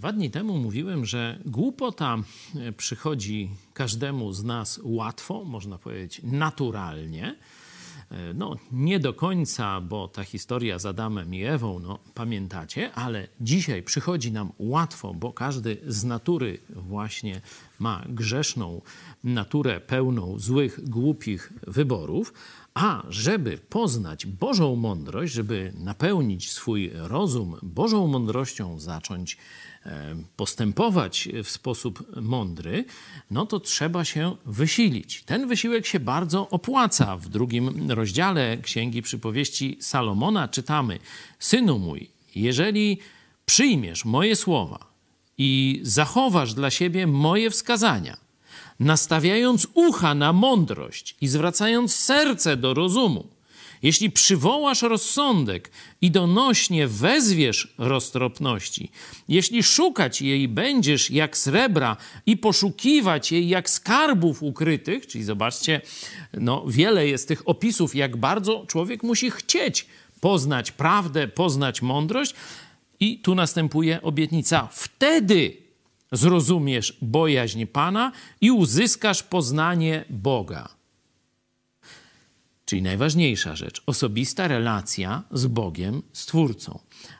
Dwa dni temu mówiłem, że głupota e, przychodzi każdemu z nas łatwo, można powiedzieć naturalnie. E, no, nie do końca, bo ta historia z Adamem i Ewą, no pamiętacie, ale dzisiaj przychodzi nam łatwo, bo każdy z natury właśnie ma grzeszną naturę pełną złych, głupich wyborów. A żeby poznać Bożą mądrość, żeby napełnić swój rozum Bożą mądrością, zacząć e, postępować w sposób mądry, no to trzeba się wysilić. Ten wysiłek się bardzo opłaca. W drugim rozdziale Księgi Przypowieści Salomona czytamy: Synu mój, jeżeli przyjmiesz moje słowa i zachowasz dla siebie moje wskazania, nastawiając ucha na mądrość i zwracając serce do rozumu, jeśli przywołasz rozsądek i donośnie wezwiesz roztropności, jeśli szukać jej będziesz jak srebra i poszukiwać jej jak skarbów ukrytych, czyli zobaczcie, no wiele jest tych opisów, jak bardzo człowiek musi chcieć poznać prawdę, poznać mądrość, i tu następuje obietnica. Wtedy zrozumiesz bojaźń Pana i uzyskasz poznanie Boga. Czyli najważniejsza rzecz, osobista relacja z Bogiem, Stwórcą.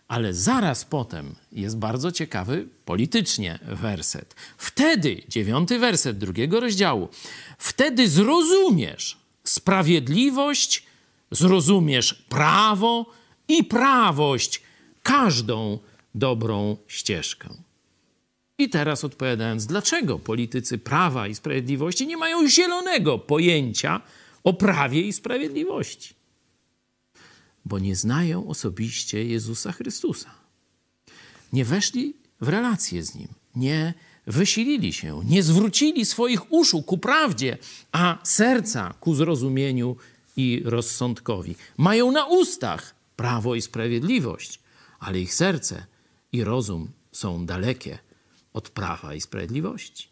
Ale zaraz potem jest bardzo ciekawy politycznie werset. Wtedy, dziewiąty werset drugiego rozdziału, wtedy zrozumiesz sprawiedliwość, zrozumiesz prawo i prawość, każdą dobrą ścieżkę. I teraz odpowiadając, dlaczego politycy prawa i sprawiedliwości nie mają zielonego pojęcia o prawie i sprawiedliwości? Bo nie znają osobiście Jezusa Chrystusa. Nie weszli w relację z Nim, nie wysilili się, nie zwrócili swoich uszu ku prawdzie, a serca ku zrozumieniu i rozsądkowi. Mają na ustach prawo i sprawiedliwość, ale ich serce i rozum są dalekie od prawa i sprawiedliwości.